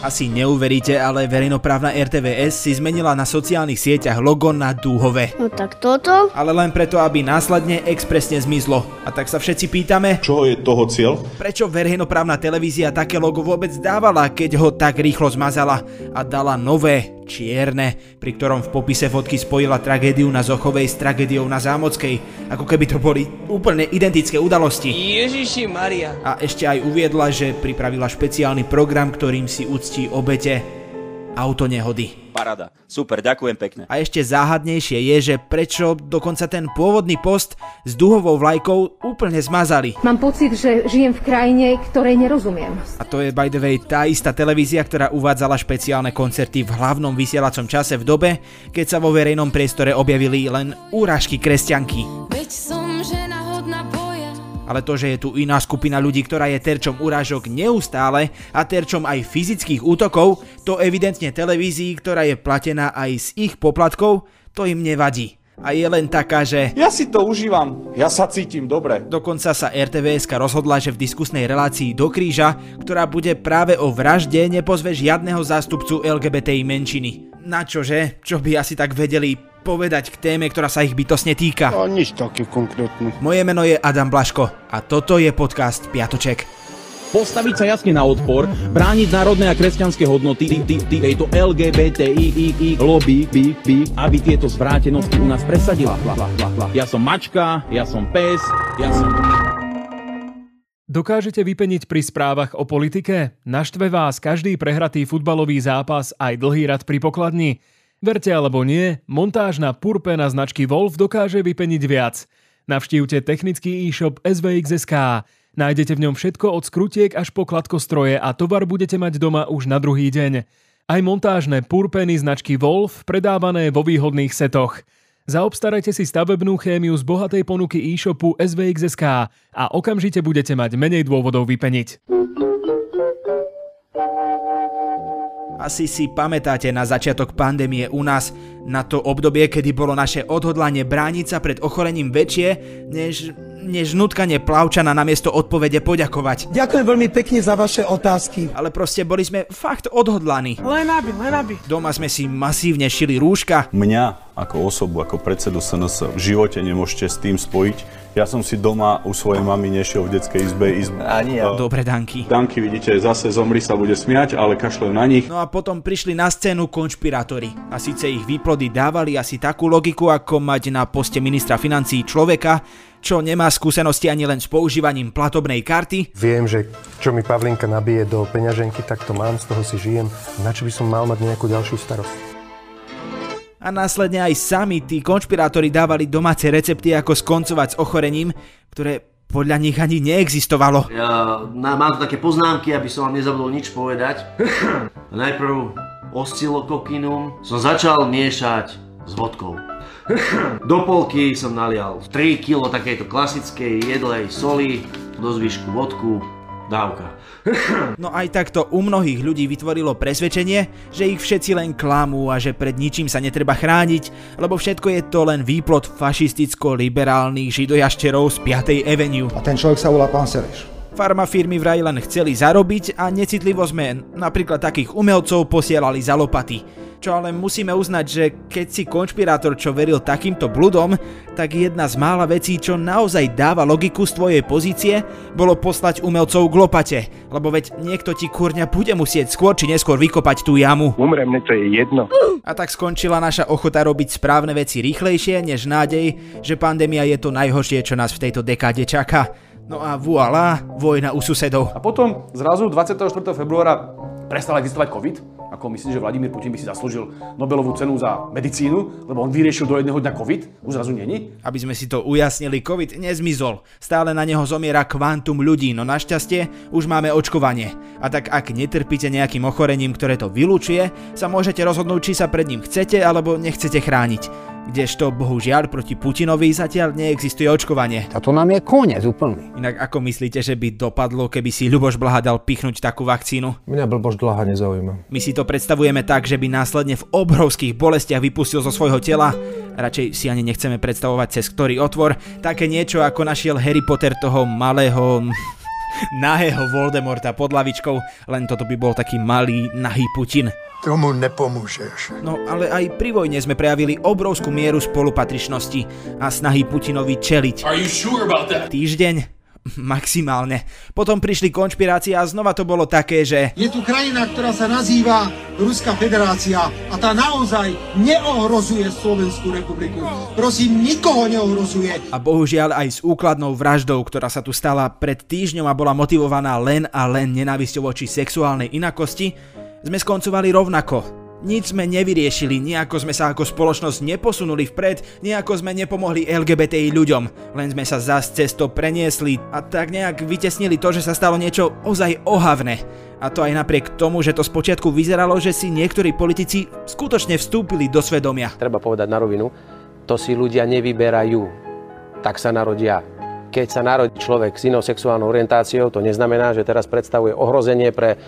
Asi neuveríte, ale verejnoprávna RTVS si zmenila na sociálnych sieťach logo na dúhove. No tak toto? Ale len preto, aby následne expresne zmizlo. A tak sa všetci pýtame, Čo je toho cieľ? prečo verejnoprávna televízia také logo vôbec dávala, keď ho tak rýchlo zmazala a dala nové, čierne, pri ktorom v popise fotky spojila tragédiu na Zochovej s tragédiou na Zámockej, ako keby to boli úplne identické udalosti. Ježiši Maria. A ešte aj uviedla, že pripravila špeciálny program, ktorým si uctí obete autonehody. Parada. Super, ďakujem pekne. A ešte záhadnejšie je, že prečo dokonca ten pôvodný post s duhovou vlajkou úplne zmazali. Mám pocit, že žijem v krajine, ktorej nerozumiem. A to je by the way tá istá televízia, ktorá uvádzala špeciálne koncerty v hlavnom vysielacom čase v dobe, keď sa vo verejnom priestore objavili len úražky kresťanky. Veď som. Ale to, že je tu iná skupina ľudí, ktorá je terčom urážok neustále a terčom aj fyzických útokov, to evidentne televízii, ktorá je platená aj z ich poplatkov, to im nevadí. A je len taká, že Ja si to užívam, ja sa cítim dobre. Dokonca sa RTVS rozhodla, že v diskusnej relácii do kríža, ktorá bude práve o vražde, nepozve žiadneho zástupcu LGBTI menšiny. Na čože? Čo by asi tak vedeli povedať k téme, ktorá sa ich bytosne týka? A nič také konkrétne. Moje meno je Adam Blaško a toto je podcast Piatoček. Postaviť sa jasne na odpor, brániť národné a kresťanské hodnoty, ty, ty, ty, tejto LGBTI lobby, by, by, aby tieto zvrátenosti u nás presadila. Ja som mačka, ja som pes, ja som... Dokážete vypeniť pri správach o politike? Naštve vás každý prehratý futbalový zápas aj dlhý rad pri pokladni? Verte alebo nie, montáž na purpe na značky Wolf dokáže vypeniť viac. Navštívte technický e-shop SVXSK. Nájdete v ňom všetko od skrutiek až po kladkostroje a tovar budete mať doma už na druhý deň. Aj montážne purpeny značky Wolf predávané vo výhodných setoch. Zaobstarajte si stavebnú chémiu z bohatej ponuky e-shopu SVXSK a okamžite budete mať menej dôvodov vypeniť. Asi si pamätáte na začiatok pandémie u nás, na to obdobie, kedy bolo naše odhodlanie brániť sa pred ochorením väčšie, než, než nutkanie plavčana namiesto odpovede poďakovať. Ďakujem veľmi pekne za vaše otázky. Ale proste boli sme fakt odhodlaní. Len aby, len aby. Doma sme si masívne šili rúška, Mňa ako osobu, ako predsedu SNS v živote nemôžete s tým spojiť. Ja som si doma u svojej mamy nešiel v detskej izbe. izbe. Ani ja. dobre danky. Danky, vidíte, zase zomri sa bude smiať, ale kašľujú na nich. No a potom prišli na scénu konšpirátori. A síce ich výplody dávali asi takú logiku, ako mať na poste ministra financí človeka, čo nemá skúsenosti ani len s používaním platobnej karty, Viem, že čo mi Pavlinka nabije do peňaženky, tak to mám, z toho si žijem. Na čo by som mal mať nejakú ďalšiu starosť? a následne aj sami tí konšpirátori dávali domáce recepty, ako skoncovať s ochorením, ktoré podľa nich ani neexistovalo. Ja na, mám tu také poznámky, aby som vám nezabudol nič povedať. Najprv oscilokokinum som začal miešať s vodkou. Do polky som nalial 3 kg takejto klasickej jedlej soli, do zvyšku vodku, dávka. No aj takto u mnohých ľudí vytvorilo presvedčenie, že ich všetci len klamú a že pred ničím sa netreba chrániť, lebo všetko je to len výplod fašisticko-liberálnych židojašterov z 5. Avenue. A ten človek sa volá pán Sereš. Farmafirmy vraj len chceli zarobiť a necitlivo sme napríklad takých umelcov posielali za lopaty. Čo ale musíme uznať, že keď si konšpirátor, čo veril takýmto bludom, tak jedna z mála vecí, čo naozaj dáva logiku z tvojej pozície, bolo poslať umelcov k lopate. Lebo veď niekto ti kurňa bude musieť skôr či neskôr vykopať tú jamu. Umrem, mne to je jedno. A tak skončila naša ochota robiť správne veci rýchlejšie, než nádej, že pandémia je to najhoršie, čo nás v tejto dekáde čaká. No a voilà, vojna u susedov. A potom zrazu 24. februára prestal existovať COVID. Ako myslím, že Vladimír Putin by si zaslúžil Nobelovú cenu za medicínu, lebo on vyriešil do jedného dňa COVID, už zrazu není. Aby sme si to ujasnili, COVID nezmizol. Stále na neho zomiera kvantum ľudí, no našťastie už máme očkovanie. A tak ak netrpíte nejakým ochorením, ktoré to vylúčuje, sa môžete rozhodnúť, či sa pred ním chcete alebo nechcete chrániť. Kdežto bohužiaľ proti Putinovi zatiaľ neexistuje očkovanie. A to nám je koniec úplný. Inak ako myslíte, že by dopadlo, keby si Ľuboš Blaha dal pichnúť takú vakcínu? Mňa blbož dlhá nezaujíma. My si to predstavujeme tak, že by následne v obrovských bolestiach vypustil zo svojho tela, radšej si ani nechceme predstavovať cez ktorý otvor, také niečo ako našiel Harry Potter toho malého Nahého Voldemorta pod lavičkou, len toto by bol taký malý, nahý Putin. Tomu nepomôžeš. No ale aj pri vojne sme prejavili obrovskú mieru spolupatričnosti a snahy Putinovi čeliť. Are you sure about that? Týždeň? Maximálne. Potom prišli konšpirácie a znova to bolo také, že... Je tu krajina, ktorá sa nazýva Ruská federácia a tá naozaj neohrozuje Slovenskú republiku. Prosím, nikoho neohrozuje. A bohužiaľ aj s úkladnou vraždou, ktorá sa tu stala pred týždňom a bola motivovaná len a len nenávisťou voči sexuálnej inakosti, sme skoncovali rovnako. Nič sme nevyriešili, nejako sme sa ako spoločnosť neposunuli vpred, nejako sme nepomohli LGBTI ľuďom, len sme sa zas cesto preniesli a tak nejak vytesnili to, že sa stalo niečo ozaj ohavné. A to aj napriek tomu, že to spočiatku vyzeralo, že si niektorí politici skutočne vstúpili do svedomia. Treba povedať na rovinu, to si ľudia nevyberajú, tak sa narodia. Keď sa narodí človek s inou sexuálnou orientáciou, to neznamená, že teraz predstavuje ohrozenie pre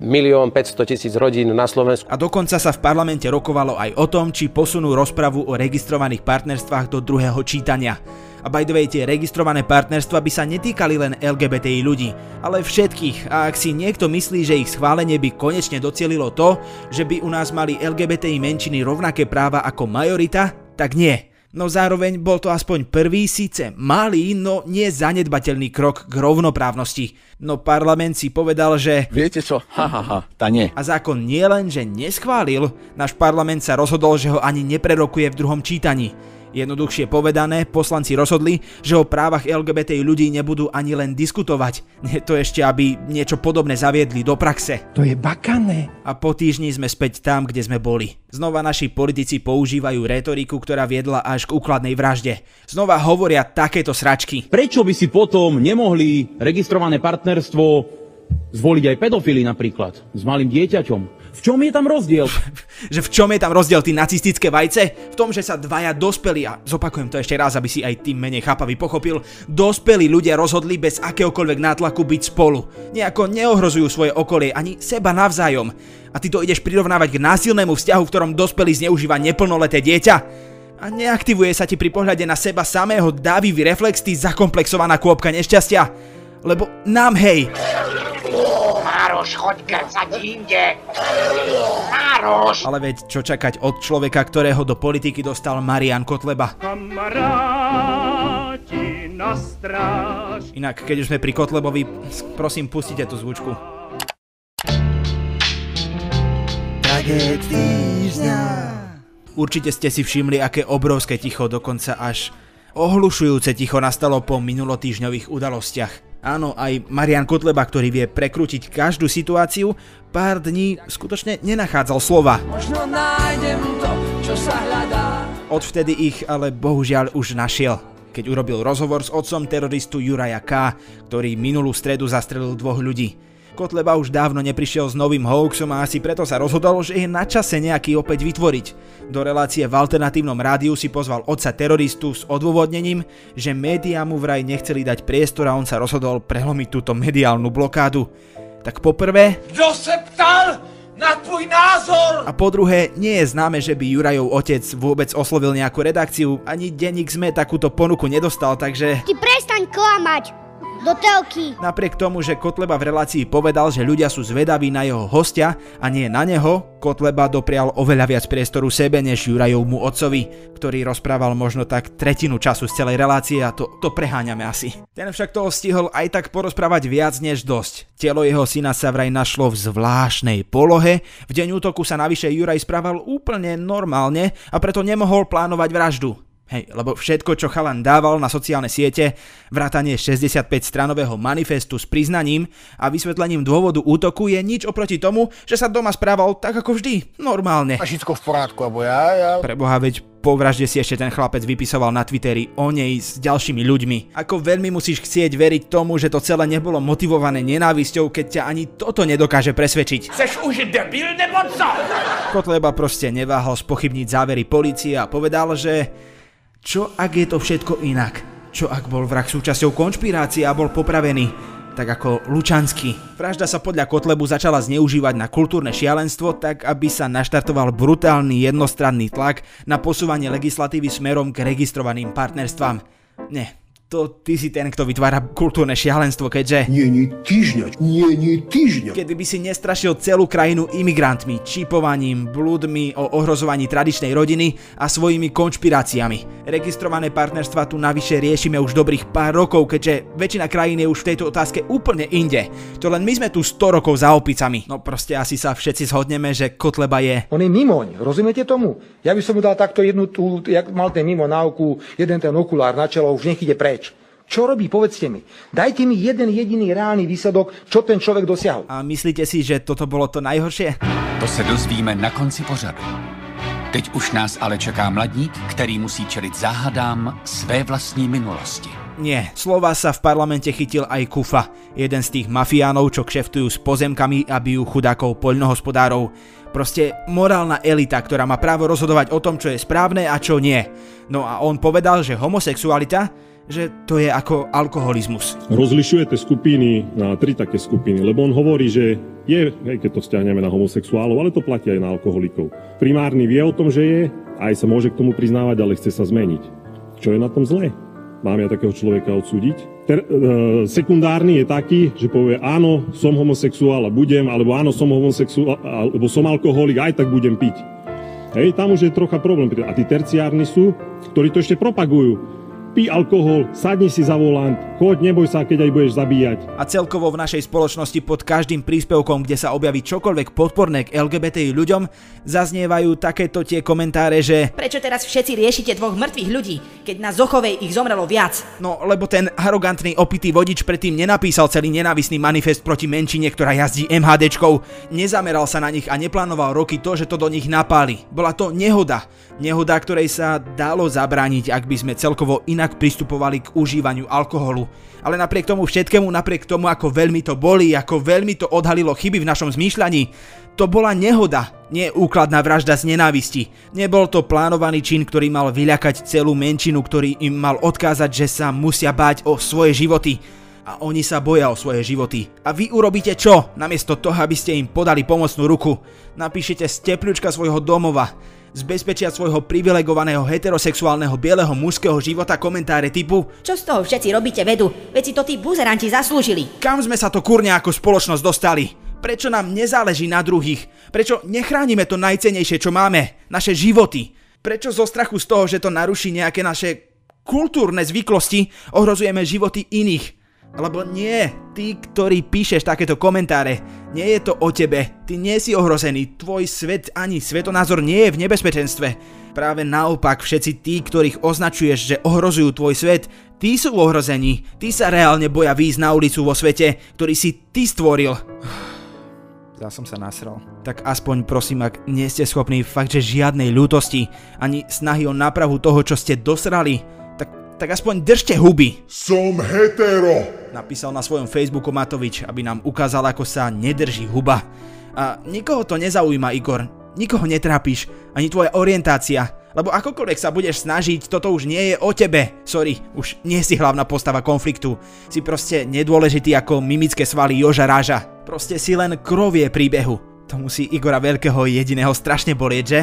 milión 500 tisíc rodín na Slovensku. A dokonca sa v parlamente rokovalo aj o tom, či posunú rozpravu o registrovaných partnerstvách do druhého čítania. A by the way, tie registrované partnerstva by sa netýkali len LGBTI ľudí, ale všetkých. A ak si niekto myslí, že ich schválenie by konečne docielilo to, že by u nás mali LGBTI menšiny rovnaké práva ako majorita, tak nie. No zároveň bol to aspoň prvý, síce malý, no nie zanedbateľný krok k rovnoprávnosti. No parlament si povedal, že... Viete čo? Ha, ha, ha, tá nie. A zákon nie len, že neschválil, náš parlament sa rozhodol, že ho ani neprerokuje v druhom čítaní. Jednoduchšie povedané, poslanci rozhodli, že o právach LGBT ľudí nebudú ani len diskutovať. Nie to ešte, aby niečo podobné zaviedli do praxe. To je bakané. A po týždni sme späť tam, kde sme boli. Znova naši politici používajú retoriku, ktorá viedla až k úkladnej vražde. Znova hovoria takéto sračky. Prečo by si potom nemohli registrované partnerstvo zvoliť aj pedofily napríklad s malým dieťaťom? V čom je tam rozdiel? že v čom je tam rozdiel, ty nacistické vajce? V tom, že sa dvaja dospelí, a zopakujem to ešte raz, aby si aj tým menej chápavý pochopil, dospelí ľudia rozhodli bez akéhokoľvek nátlaku byť spolu. Nejako neohrozujú svoje okolie, ani seba navzájom. A ty to ideš prirovnávať k násilnému vzťahu, v ktorom dospelý zneužíva neplnoleté dieťa? A neaktivuje sa ti pri pohľade na seba samého dávivý reflex, ty zakomplexovaná kôpka nešťastia? Lebo nám hej, Mároš, choď grcať inde! Mároš! Ale veď čo čakať od človeka, ktorého do politiky dostal Marian Kotleba? Kamaráti na stráž. Inak, keď už sme pri Kotlebovi, prosím, pustite tú zvučku. Tragéd týždňa. Určite ste si všimli, aké obrovské ticho, dokonca až ohlušujúce ticho nastalo po minulotýžňových udalostiach. Áno, aj Marian Kotleba, ktorý vie prekrútiť každú situáciu, pár dní skutočne nenachádzal slova. Možno nájdem to, čo sa hľadá. Odvtedy ich ale bohužiaľ už našiel keď urobil rozhovor s otcom teroristu Juraja K., ktorý minulú stredu zastrelil dvoch ľudí. Kotleba už dávno neprišiel s novým hoaxom a asi preto sa rozhodol, že je na čase nejaký opäť vytvoriť. Do relácie v alternatívnom rádiu si pozval otca teroristu s odôvodnením, že médiá mu vraj nechceli dať priestor a on sa rozhodol prelomiť túto mediálnu blokádu. Tak poprvé... Kto sa ptal na tvoj názor? A po druhé, nie je známe, že by Jurajov otec vôbec oslovil nejakú redakciu, ani denník sme takúto ponuku nedostal, takže... Ty prestaň klamať! Do telky. Napriek tomu, že Kotleba v relácii povedal, že ľudia sú zvedaví na jeho hostia a nie na neho, Kotleba doprial oveľa viac priestoru sebe než Jurajovmu otcovi, ktorý rozprával možno tak tretinu času z celej relácie a to, to preháňame asi. Ten však toho stihol aj tak porozprávať viac než dosť. Telo jeho syna sa vraj našlo v zvláštnej polohe, v deň útoku sa navyše Juraj správal úplne normálne a preto nemohol plánovať vraždu. Hej, lebo všetko, čo chalan dával na sociálne siete, vrátanie 65-stranového manifestu s priznaním a vysvetlením dôvodu útoku je nič oproti tomu, že sa doma správal tak ako vždy, normálne. A všetko v porádku, alebo ja, ja... Preboha, veď po vražde si ešte ten chlapec vypisoval na Twitteri o nej s ďalšími ľuďmi. Ako veľmi musíš chcieť veriť tomu, že to celé nebolo motivované nenávisťou, keď ťa ani toto nedokáže presvedčiť. Seš už debil nebo co? Kotleba proste neváhal spochybniť závery policie a povedal, že čo ak je to všetko inak? Čo ak bol vrah súčasťou konšpirácie a bol popravený? Tak ako Lučanský. Vražda sa podľa Kotlebu začala zneužívať na kultúrne šialenstvo, tak aby sa naštartoval brutálny jednostranný tlak na posúvanie legislatívy smerom k registrovaným partnerstvám. Nie, to ty si ten, kto vytvára kultúrne šialenstvo, keďže... Nie, nie týždňa, nie, nie týždňa. Kedy by si nestrašil celú krajinu imigrantmi, čipovaním, blúdmi o ohrozovaní tradičnej rodiny a svojimi konšpiráciami. Registrované partnerstva tu navyše riešime už dobrých pár rokov, keďže väčšina krajín je už v tejto otázke úplne inde. To len my sme tu 100 rokov za opicami. No proste asi sa všetci zhodneme, že Kotleba je... On je mimoň, rozumiete tomu? Ja by som mu dal takto jednu tú, jak mal ten mimo náuku, jeden ten okulár na čelo, už nech ide preč. Čo robí, povedzte mi. Dajte mi jeden jediný reálny výsledok, čo ten človek dosiahol. A myslíte si, že toto bolo to najhoršie? To se dozvíme na konci pořadu. Teď už nás ale čeká mladík, který musí čelit záhadám své vlastní minulosti. Nie, slova sa v parlamente chytil aj Kufa, jeden z tých mafiánov, čo kšeftujú s pozemkami a bijú chudákov poľnohospodárov. Proste morálna elita, ktorá má právo rozhodovať o tom, čo je správne a čo nie. No a on povedal, že homosexualita že to je ako alkoholizmus. Rozlišujete skupiny na tri také skupiny, lebo on hovorí, že je, hej, keď to stiahneme na homosexuálov, ale to platí aj na alkoholikov. Primárny vie o tom, že je, aj sa môže k tomu priznávať, ale chce sa zmeniť. Čo je na tom zlé? Mám ja takého človeka odsúdiť? Ter, e, sekundárny je taký, že povie áno, som homosexuál a budem, alebo áno, som homosexuál, alebo som alkoholik, aj tak budem piť. Hej, tam už je trocha problém. A tí terciárni sú, ktorí to ešte propagujú pí alkohol, sadni si za volant, choď, neboj sa, keď aj budeš zabíjať. A celkovo v našej spoločnosti pod každým príspevkom, kde sa objaví čokoľvek podporné k LGBTI ľuďom, zaznievajú takéto tie komentáre, že Prečo teraz všetci riešite dvoch mŕtvych ľudí, keď na Zochovej ich zomrelo viac? No, lebo ten arogantný opitý vodič predtým nenapísal celý nenávisný manifest proti menšine, ktorá jazdí MHDčkou, nezameral sa na nich a neplánoval roky to, že to do nich napáli. Bola to nehoda. Nehoda, ktorej sa dalo zabrániť, ak by sme celkovo inak pristupovali k užívaniu alkoholu. Ale napriek tomu všetkému, napriek tomu, ako veľmi to boli, ako veľmi to odhalilo chyby v našom zmýšľaní, to bola nehoda, nie úkladná vražda z nenávisti. Nebol to plánovaný čin, ktorý mal vyľakať celú menšinu, ktorý im mal odkázať, že sa musia báť o svoje životy. A oni sa boja o svoje životy. A vy urobíte čo? Namiesto toho, aby ste im podali pomocnú ruku. Napíšete z svojho domova z bezpečia svojho privilegovaného heterosexuálneho bieleho mužského života komentáre typu Čo z toho všetci robíte vedu? Veď si to tí buzeranti zaslúžili. Kam sme sa to kurne ako spoločnosť dostali? Prečo nám nezáleží na druhých? Prečo nechránime to najcenejšie, čo máme? Naše životy? Prečo zo strachu z toho, že to naruší nejaké naše kultúrne zvyklosti, ohrozujeme životy iných? Lebo nie, ty, ktorý píšeš takéto komentáre, nie je to o tebe, ty nie si ohrozený, tvoj svet ani svetonázor nie je v nebezpečenstve. Práve naopak, všetci tí, ktorých označuješ, že ohrozujú tvoj svet, tí sú ohrození, tí sa reálne boja výjsť na ulicu vo svete, ktorý si ty stvoril. Ja som sa nasral. Tak aspoň prosím, ak nie ste schopní fakt, že žiadnej ľútosti, ani snahy o nápravu toho, čo ste dosrali, tak aspoň držte huby. Som hetero. Napísal na svojom Facebooku Matovič, aby nám ukázal, ako sa nedrží huba. A nikoho to nezaujíma, Igor. Nikoho netrápiš, ani tvoja orientácia. Lebo akokoľvek sa budeš snažiť, toto už nie je o tebe. Sorry, už nie si hlavná postava konfliktu. Si proste nedôležitý ako mimické svaly Joža Ráža. Proste si len krovie príbehu. To musí Igora Veľkého jediného strašne bolieť, že?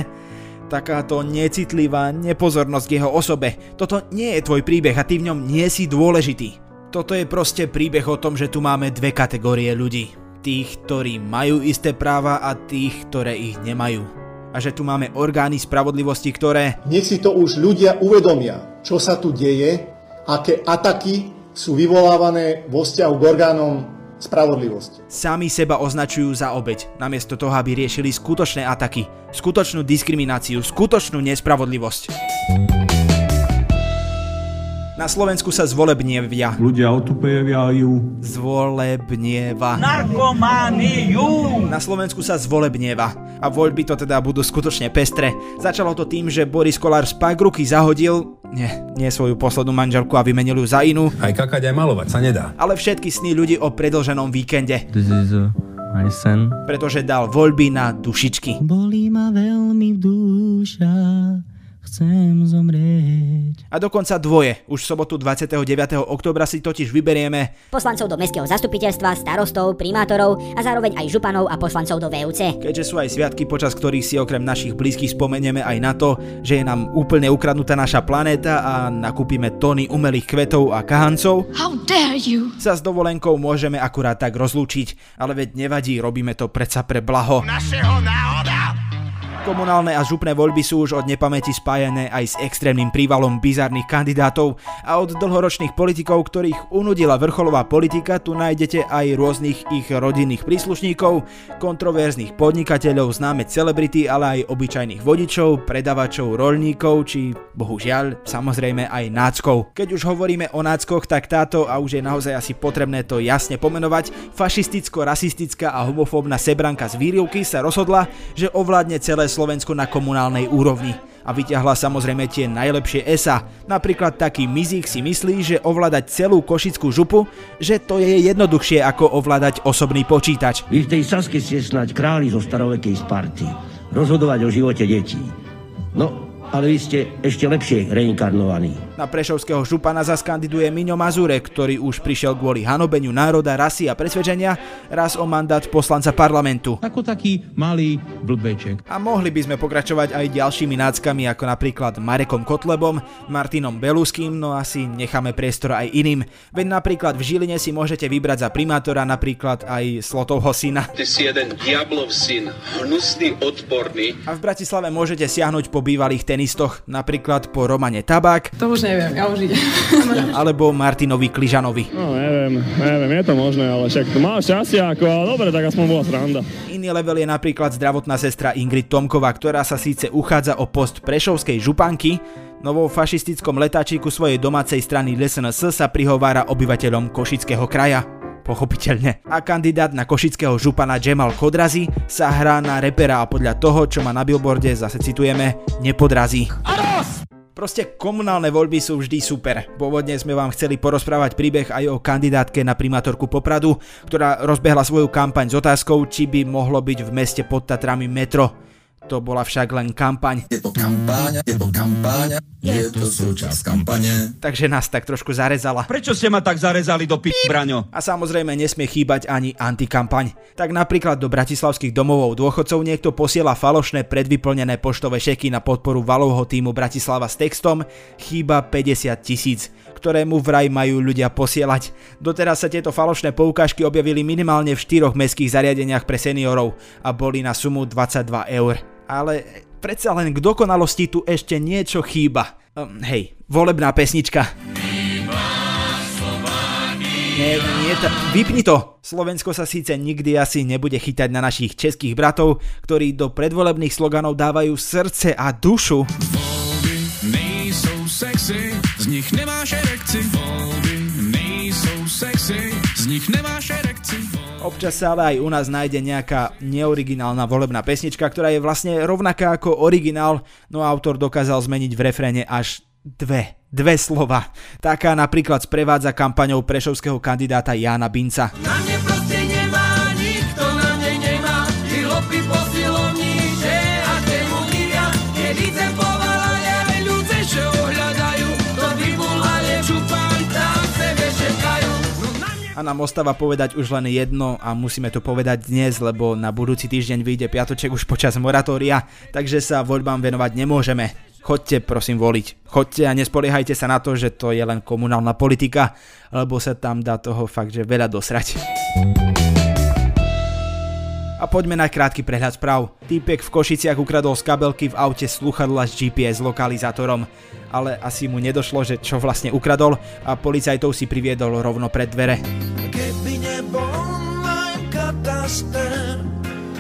Takáto necitlivá nepozornosť k jeho osobe. Toto nie je tvoj príbeh a ty v ňom nie si dôležitý. Toto je proste príbeh o tom, že tu máme dve kategórie ľudí. Tých, ktorí majú isté práva a tých, ktoré ich nemajú. A že tu máme orgány spravodlivosti, ktoré... Nech si to už ľudia uvedomia, čo sa tu deje, aké ataky sú vyvolávané vo vzťahu k orgánom spravodlivosť. Sami seba označujú za obeď, namiesto toho, aby riešili skutočné ataky, skutočnú diskrimináciu, skutočnú nespravodlivosť. Na Slovensku sa zvolebnievia. Ľudia otupievajú. Zvolebnieva. Narkomániu! Na Slovensku sa zvolebnieva. A voľby to teda budú skutočne pestre. Začalo to tým, že Boris Kolár z ruky zahodil, nie, nie svoju poslednú manželku a vymenil ju za inú. Aj kakať, aj malovať sa nedá. Ale všetky sny ľudí o predlženom víkende. This is uh, sen. Pretože dal voľby na dušičky. Bolí ma veľmi duša, chcem zomrieť. A dokonca dvoje. Už v sobotu 29. oktobra si totiž vyberieme poslancov do mestského zastupiteľstva, starostov, primátorov a zároveň aj županov a poslancov do VUC. Keďže sú aj sviatky, počas ktorých si okrem našich blízkych spomenieme aj na to, že je nám úplne ukradnutá naša planéta a nakúpime tony umelých kvetov a kahancov, How dare you? sa s dovolenkou môžeme akurát tak rozlúčiť, ale veď nevadí, robíme to predsa pre blaho. Našeho náhoda! Komunálne a župné voľby sú už od nepamäti spájené aj s extrémnym prívalom bizarných kandidátov a od dlhoročných politikov, ktorých unudila vrcholová politika, tu nájdete aj rôznych ich rodinných príslušníkov, kontroverzných podnikateľov, známe celebrity, ale aj obyčajných vodičov, predavačov, roľníkov, či bohužiaľ samozrejme aj náckov. Keď už hovoríme o náckoch, tak táto, a už je naozaj asi potrebné to jasne pomenovať, fašisticko-rasistická a homofóbna sebranka z výrivky sa rozhodla, že ovládne celé Slovensku na komunálnej úrovni a vyťahla samozrejme tie najlepšie ESA. Napríklad taký Mizík si myslí, že ovládať celú košickú župu, že to je jednoduchšie ako ovládať osobný počítač. Vy v tej Saske ste snáď králi zo starovekej Sparty. Rozhodovať o živote detí. No, ale vy ste ešte lepšie reinkarnovaní. Na Prešovského župana zaskandiduje Miňo Mazure, ktorý už prišiel kvôli hanobeniu národa, rasy a presvedčenia raz o mandát poslanca parlamentu. Ako taký malý blbeček. A mohli by sme pokračovať aj ďalšími náckami, ako napríklad Marekom Kotlebom, Martinom Beluským, no asi necháme priestor aj iným. Veď napríklad v Žiline si môžete vybrať za primátora napríklad aj Slotovho syna. Ty si jeden diablov syn, hnusný, odporný. A v Bratislave môžete siahnuť po bývalých tenistoch, napríklad po Romane Tabák. To už neviem, ja už idem. alebo Martinovi Kližanovi. No neviem, neviem, je to možné, ale však to má šťastie ako, ale dobre, tak aspoň bola sranda. Iný level je napríklad zdravotná sestra Ingrid Tomková, ktorá sa síce uchádza o post prešovskej županky, no vo fašistickom letáčiku svojej domácej strany LSNS sa prihovára obyvateľom Košického kraja pochopiteľne. A kandidát na košického župana Jamal Kodrazi sa hrá na repera a podľa toho, čo má na billboarde, zase citujeme, nepodrazí. Proste komunálne voľby sú vždy super. Pôvodne sme vám chceli porozprávať príbeh aj o kandidátke na primátorku Popradu, ktorá rozbehla svoju kampaň s otázkou, či by mohlo byť v meste pod Tatrami metro. To bola však len kampaň. Je to kampaň, je to kampaň, je to súčasť kampane. Takže nás tak trošku zarezala. Prečo ste ma tak zarezali do p***, Braňo? A samozrejme nesmie chýbať ani antikampaň. Tak napríklad do bratislavských domovov dôchodcov niekto posiela falošné predvyplnené poštové šeky na podporu valovho týmu Bratislava s textom chýba 50 tisíc ktorému vraj majú ľudia posielať. Doteraz sa tieto falošné poukážky objavili minimálne v štyroch mestských zariadeniach pre seniorov a boli na sumu 22 eur. Ale predsa len k dokonalosti tu ešte niečo chýba. Um, hej, volebná pesnička. Nie, nie, t- vypni to! Slovensko sa síce nikdy asi nebude chytať na našich českých bratov, ktorí do predvolebných sloganov dávajú srdce a dušu. Volby nejsou sexy, z nich nemáš erekci. Volby nejsou sexy, z nich nemáš erekci. Občas sa ale aj u nás nájde nejaká neoriginálna volebná pesnička, ktorá je vlastne rovnaká ako originál, no autor dokázal zmeniť v refréne až dve, dve slova. Taká napríklad sprevádza kampaňou prešovského kandidáta Jána Binca. Na mne A nám ostáva povedať už len jedno a musíme to povedať dnes, lebo na budúci týždeň vyjde piatoček už počas moratória, takže sa voľbám venovať nemôžeme. Chodte prosím voliť. Chodte a nespoliehajte sa na to, že to je len komunálna politika, lebo sa tam dá toho fakt, že veľa dosrať. A poďme na krátky prehľad správ. Týpek v Košiciach ukradol z kabelky v aute sluchadla s GPS lokalizátorom, ale asi mu nedošlo, že čo vlastne ukradol a policajtov si priviedol rovno pred dvere. Keby nebol online kataster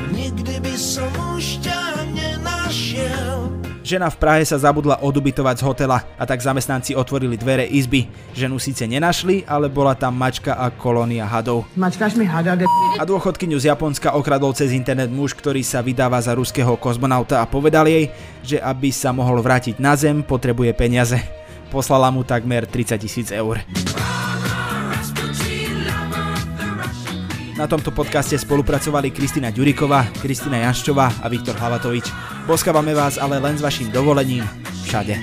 Nikdy by som už ťa nenašiel Žena v Prahe sa zabudla odubitovať z hotela a tak zamestnanci otvorili dvere izby. Ženu síce nenašli, ale bola tam mačka a kolónia hadov. Mačkáš mi hada, de... A dôchodkyňu z Japonska okradol cez internet muž, ktorý sa vydáva za ruského kozmonauta a povedal jej, že aby sa mohol vrátiť na Zem, potrebuje peniaze. Poslala mu takmer 30 tisíc eur. Na tomto podcaste spolupracovali Kristina Ďuriková, Kristina Janščová a Viktor Hlavatovič. Boskávame vás ale len s vašim dovolením. všade.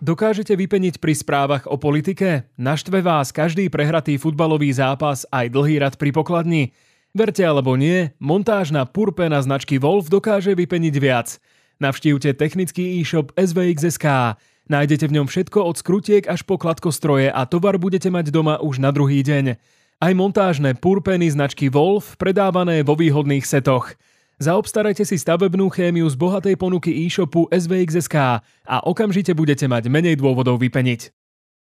Dokážete vypeniť pri správach o politike? Naštve vás každý prehratý futbalový zápas aj dlhý rad pri pokladni? Verte alebo nie, montáž na purpe na značky Wolf dokáže vypeniť viac. Navštívte technický e-shop SVXSK. Nájdete v ňom všetko od skrutiek až po kladkostroje a tovar budete mať doma už na druhý deň. Aj montážne purpeny značky Wolf predávané vo výhodných setoch. Zaobstarajte si stavebnú chémiu z bohatej ponuky e-shopu SVXSK a okamžite budete mať menej dôvodov vypeniť.